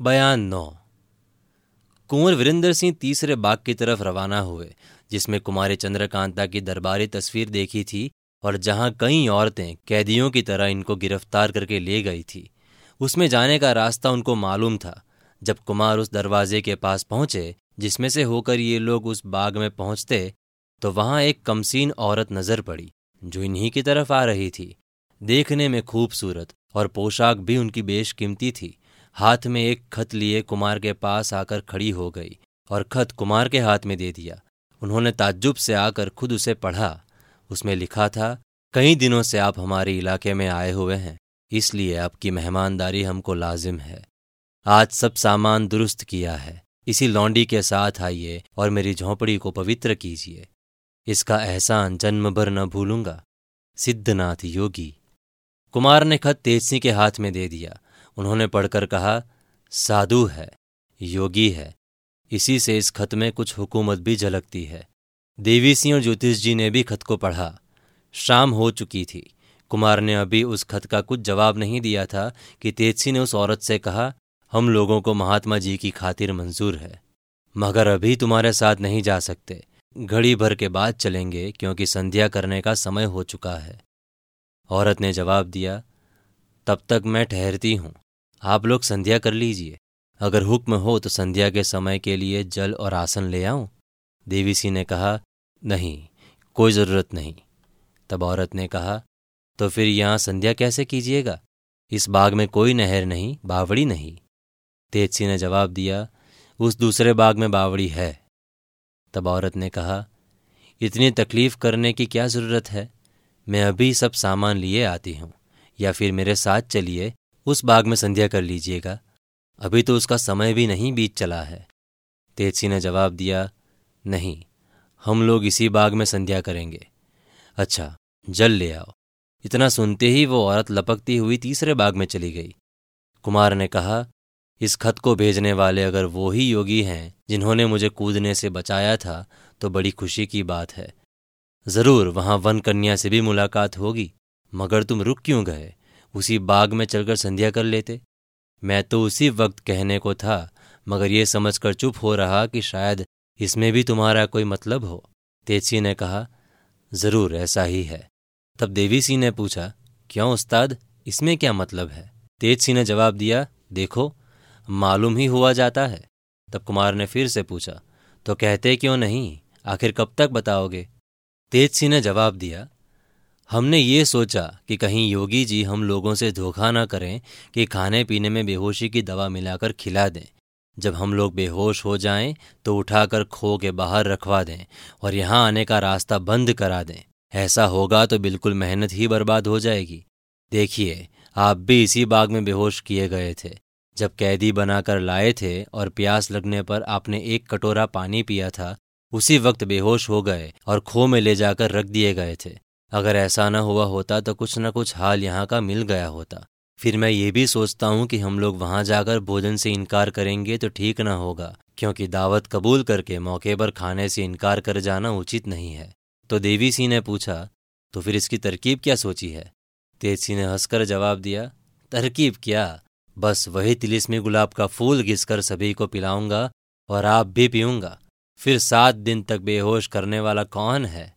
बयान नौ। कुंवर वीरेंद्र सिंह तीसरे बाग की तरफ़ रवाना हुए, जिसमें कुमारी चंद्रकांता की दरबारी तस्वीर देखी थी और जहाँ कई औरतें कैदियों की तरह इनको गिरफ़्तार करके ले गई थी। उसमें जाने का रास्ता उनको मालूम था, जब कुमार उस दरवाजे के पास पहुँचे, जिसमें से होकर ये लोग उस बाग में पहुँचते तो वहाँ एक कमसीन औरत नज़र पड़ी, जो इन्हीं की तरफ़ आ रही थी। देखने में खूबसूरत और पोशाक भी उनकी बेशकीमती थी। हाथ में एक खत लिए कुमार के पास आकर खड़ी हो गई और खत कुमार के हाथ में दे दिया। उन्होंने ताज्जुब से आकर खुद उसे पढ़ा। उसमें लिखा था, कई दिनों से आप हमारे इलाके में आए हुए हैं, इसलिए आपकी मेहमानदारी हमको लाजिम है। आज सब सामान दुरुस्त किया है। इसी लौंडी के साथ आइए और मेरी झोंपड़ी को पवित्र कीजिए। इसका एहसान जन्म भर न भूलूँगा। सिद्धनाथ योगी। कुमार ने खत तेज सिंह के हाथ में दे दिया। उन्होंने पढ़कर कहा, साधु है, योगी है, इसी से इस खत में कुछ हुकूमत भी झलकती है। देवी सिंह और ज्योतिष जी ने भी खत को पढ़ा। शाम हो चुकी थी। कुमार ने अभी उस खत का कुछ जवाब नहीं दिया था कि तेजसी ने उस औरत से कहा, हम लोगों को महात्मा जी की खातिर मंजूर है। मगर अभी तुम्हारे साथ नहीं जा सकते। घड़ी भर के बाद चलेंगे, क्योंकि संध्या करने का समय हो चुका है। औरत ने जवाब दिया, तब तक मैं ठहरती हूँ। आप लोग संध्या कर लीजिए। अगर हुक्म हो तो संध्या के समय के लिए जल और आसन ले आऊँ। देवी सिंह ने कहा, नहीं, कोई ज़रूरत नहीं। तब औरत ने कहा तो फिर यहाँ संध्या कैसे कीजिएगा? इस बाग में कोई नहर नहीं, बावड़ी नहीं। तेज सिंह ने जवाब दिया, उस दूसरे बाग में बावड़ी है। तब औरत ने कहा, इतनी तकलीफ़ करने की क्या ज़रूरत है? मैं अभी सब सामान लिए आती हूँ, या फिर मेरे साथ चलिए उस बाग में संध्या कर लीजिएगा। अभी तो उसका समय भी नहीं बीत चला है। तेजसी ने जवाब दिया, नहीं, हम लोग इसी बाग में संध्या करेंगे। अच्छा जल ले आओ। इतना सुनते ही वो औरत लपकती हुई तीसरे बाग में चली गई। कुमार ने कहा, इस खत को भेजने वाले अगर वो ही योगी हैं, जिन्होंने मुझे कूदने से बचाया था तो बड़ी खुशी की बात है। ज़रूर, वहाँ वन कन्या से भी मुलाकात होगी, मगर तुम रुक क्यों गए? उसी बाग में चलकर संध्या कर लेते। मैं तो उसी वक्त कहने को था, मगर ये समझकर चुप हो रहा कि शायद इसमें भी तुम्हारा कोई मतलब हो। तेजसी ने कहा, ज़रूर, ऐसा ही है। तब देवी सिंह ने पूछा, क्यों उस्ताद, इसमें क्या मतलब है? तेज सिंह ने जवाब दिया, देखो, मालूम ही हुआ जाता है। तब कुमार ने फिर से पूछा तो कहते क्यों नहीं? आखिर कब तक बताओगे? तेज सिंह ने जवाब दिया हमने ये सोचा कि कहीं योगी जी हम लोगों से धोखा न करें कि खाने पीने में बेहोशी की दवा मिलाकर खिला दें। जब हम लोग बेहोश हो जाएँ तो उठाकर खो के बाहर रखवा दें और यहाँ आने का रास्ता बंद करा दें। ऐसा होगा तो बिल्कुल मेहनत ही बर्बाद हो जाएगी। देखिए, आप भी इसी बाग में बेहोश किए गए थे। जब कैदी बनाकर लाए थे और प्यास लगने पर आपने एक कटोरा पानी पिया था, उसी वक्त बेहोश हो गए और खो में ले जाकर रख दिए गए थे। अगर ऐसा न हुआ होता तो कुछ न कुछ हाल यहाँ का मिल गया होता। फिर मैं ये भी सोचता हूँ कि हम लोग वहाँ जाकर भोजन से इनकार करेंगे तो ठीक न होगा, क्योंकि दावत कबूल करके मौके पर खाने से इनकार कर जाना उचित नहीं है। तो देवी सिंह ने पूछा तो फिर इसकी तरकीब क्या सोची है? तेज सिंह ने हंसकर जवाब दिया, तरकीब क्या? बस वही तिलिस्मी गुलाब का फूल घिसकर सभी को पिलाऊँगा और आप भी पीऊँगा। फिर सात दिन तक बेहोश करने वाला कौन है?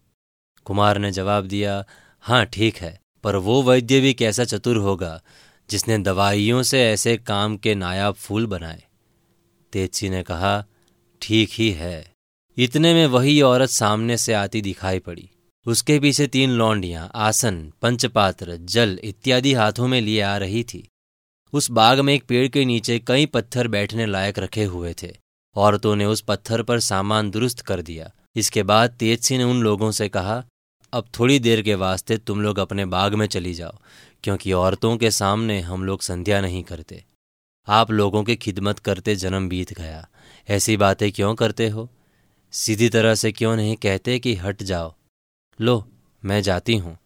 कुमार ने जवाब दिया हाँ ठीक है, पर वो वैद्य भी कैसा चतुर होगा, जिसने दवाइयों से ऐसे काम के नायाब फूल बनाए? तेजसी ने कहा, ठीक ही है। इतने में वही औरत सामने से आती दिखाई पड़ी। उसके पीछे तीन लौंडियाँ, आसन, पंचपात्र, जल इत्यादि हाथों में लिए आ रही थी। उस बाग में एक पेड़ के नीचे कई पत्थर बैठने लायक रखे हुए थे। औरतों ने उस पत्थर पर सामान दुरुस्त कर दिया। इसके बाद तेजसी ने उन लोगों से कहा अब थोड़ी देर के वास्ते तुम लोग अपने बाग में चली जाओ, क्योंकि औरतों के सामने हम लोग संध्या नहीं करते। आप लोगों की खिदमत करते जन्म बीत गया। ऐसी बातें क्यों करते हो? सीधी तरह से क्यों नहीं कहते कि हट जाओ? लो, मैं जाती हूँ।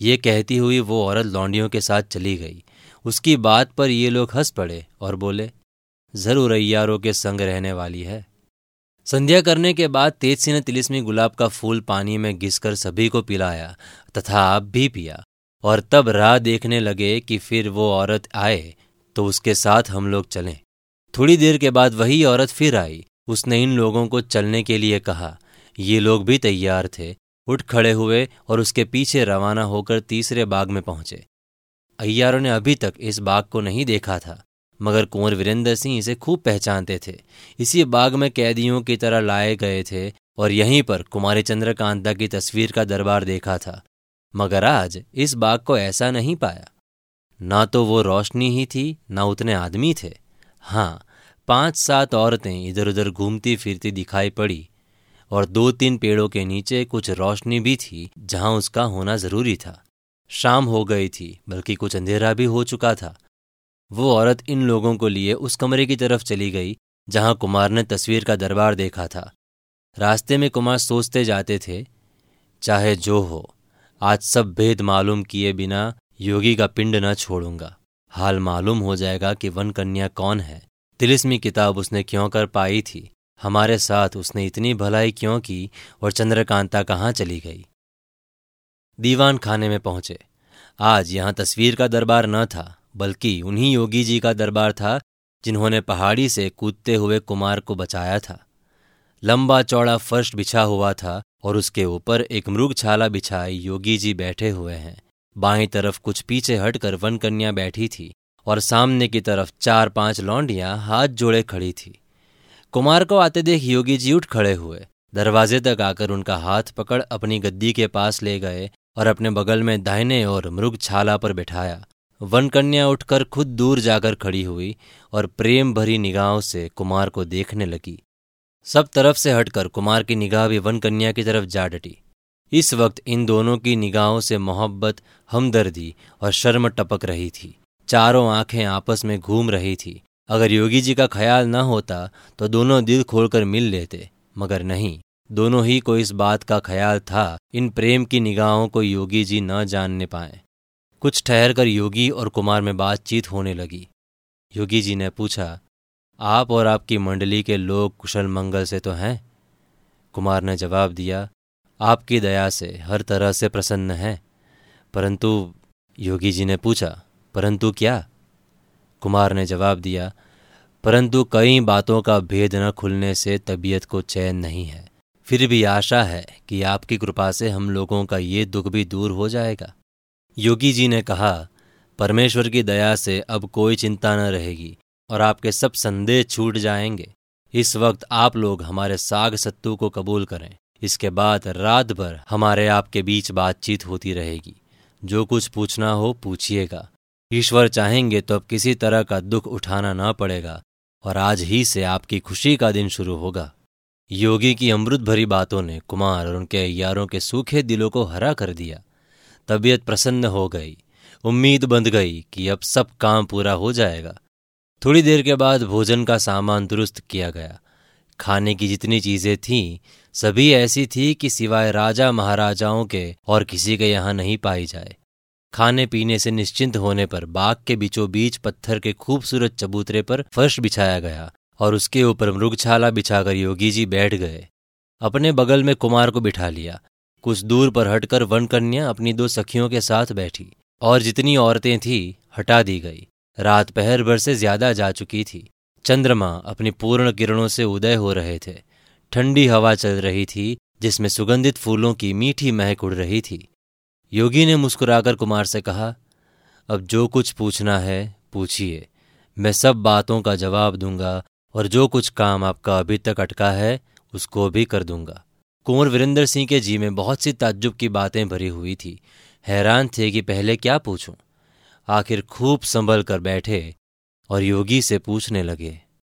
ये कहती हुई वो औरत लौंडियों के साथ चली गई। उसकी बात पर ये लोग हंस पड़े और बोले, ज़रूर अयारों के संग रहने वाली है। संध्या करने के बाद तेज सिंह ने तिलिस्मी गुलाब का फूल पानी में घिसकर सभी को पिलाया, तथा आप भी पिया। और तब राह देखने लगे कि फिर वो औरत आए तो उसके साथ हम लोग चलें। थोड़ी देर के बाद वही औरत फिर आई। उसने इन लोगों को चलने के लिए कहा। ये लोग भी तैयार थे। उठ खड़े हुए और उसके पीछे रवाना होकर तीसरे बाग में पहुँचे। अय्यारों ने अभी तक इस बाग को नहीं देखा था। मगर कुंवर वीरेंद्र सिंह इसे खूब पहचानते थे। इसी बाग में कैदियों की तरह लाए गए थे और यहीं पर कुमारी चंद्रकांता की तस्वीर का दरबार देखा था। मगर आज इस बाग को ऐसा नहीं पाया। ना तो वो रोशनी ही थी, ना उतने आदमी थे। हाँ पाँच सात औरतें इधर उधर घूमती फिरती दिखाई पड़ी और दो तीन पेड़ों के नीचे कुछ रोशनी भी थी, जहाँ उसका होना ज़रूरी था। शाम हो गई थी, बल्कि कुछ अंधेरा भी हो चुका था। वो औरत इन लोगों को लिए उस कमरे की तरफ़ चली गई, जहाँ कुमार ने तस्वीर का दरबार देखा था। रास्ते में कुमार सोचते जाते थे, चाहे जो हो, आज सब भेद मालूम किए बिना योगी का पिंड न छोड़ूँगा। हाल मालूम हो जाएगा कि वन कन्या कौन है। तिलिस्मी किताब उसने क्यों कर पाई थी? हमारे साथ उसने इतनी भलाई क्यों की और चंद्रकांता कहाँ चली गई? दीवान खाने में पहुँचे। आज यहाँ तस्वीर का दरबार न था। बल्कि उन्हीं योगी जी का दरबार था, जिन्होंने पहाड़ी से कूदते हुए कुमार को बचाया था। लंबा चौड़ा फर्श बिछा हुआ था और उसके ऊपर एक मृग छाला बिछाई योगी जी बैठे हुए हैं। बाईं तरफ़ कुछ पीछे हटकर वन कन्या बैठी थी और सामने की तरफ़ चार पाँच लौंडियाँ हाथ जोड़े खड़ी थी। कुमार को आते देख योगी जी उठ खड़े हुए। दरवाजे तक आकर उनका हाथ पकड़ अपनी गद्दी के पास ले गए और अपने बगल में दाहिने और मृग छाला पर बिठाया। वन कन्या उठकर खुद दूर जाकर खड़ी हुई और प्रेम भरी निगाहों से कुमार को देखने लगी। सब तरफ़ से हटकर कुमार की निगाह भी वन कन्या की तरफ़ जा डटी। इस वक्त इन दोनों की निगाहों से मोहब्बत, हमदर्दी और शर्म टपक रही थी। चारों आँखें आपस में घूम रही थी। अगर योगी जी का ख्याल न होता तो दोनों दिल खोलकर मिल लेते, मगर नहीं। दोनों ही को इस बात का ख्याल था, इन प्रेम की निगाहों को योगी जी न जानने पाए। कुछ ठहर कर योगी और कुमार में बातचीत होने लगी। योगी जी ने पूछा, आप और आपकी मंडली के लोग कुशल मंगल से तो हैं? कुमार ने जवाब दिया, आपकी दया से, हर तरह से प्रसन्न है। परंतु, योगी जी ने पूछा, परंतु क्या? कुमार ने जवाब दिया, परंतु कई बातों का भेद न खुलने से तबीयत को चैन नहीं है। फिर भी आशा है कि आपकी कृपा से हम लोगों का ये दुख भी दूर हो जाएगा। योगी जी ने कहा, परमेश्वर की दया से अब कोई चिंता न रहेगी और आपके सब संदेह छूट जाएँगे। इस वक्त आप लोग हमारे साग सत्तू को कबूल करें। इसके बाद रात भर हमारे आपके बीच बातचीत होती रहेगी। जो कुछ पूछना हो पूछिएगा। ईश्वर चाहेंगे तो अब किसी तरह का दुख उठाना ना पड़ेगा और आज ही से आपकी खुशी का दिन शुरू होगा। योगी की अमृत भरी बातों ने कुमार और उनके यारों के सूखे दिलों को हरा कर दिया। तबीयत प्रसन्न हो गई। उम्मीद बंध गई कि अब सब काम पूरा हो जाएगा। थोड़ी देर के बाद भोजन का सामान दुरुस्त किया गया। खाने की जितनी चीज़ें थीं, सभी ऐसी थी कि सिवाय राजा महाराजाओं के और किसी के यहाँ नहीं पाई जाए। खाने पीने से निश्चिंत होने पर बाग के बीचों बीच पत्थर के खूबसूरत चबूतरे पर फर्श बिछाया गया और उसके ऊपर मृगछाला बिछाकर योगी जी बैठ गए। अपने बगल में कुमार को बिठा लिया। कुछ दूर पर हटकर वन कन्या अपनी दो सखियों के साथ बैठी और जितनी औरतें थी, हटा दी गई। रात पहर भर से ज़्यादा जा चुकी थी। चंद्रमा अपनी पूर्ण किरणों से उदय हो रहे थे। ठंडी हवा चल रही थी, जिसमें सुगंधित फूलों की मीठी महक उड़ रही थी। योगी ने मुस्कुराकर कुमार से कहा, अब जो कुछ पूछना है, पूछिए। मैं सब बातों का जवाब दूँगा और जो कुछ काम आपका अभी तक अटका है, उसको भी कर दूँगा। कुंवर वीरेंद्र सिंह के जी में बहुत सी ताज्जुब की बातें भरी हुई थी। हैरान थे कि पहले क्या पूछूँ? आखिर खूब संभल कर बैठे और योगी से पूछने लगे।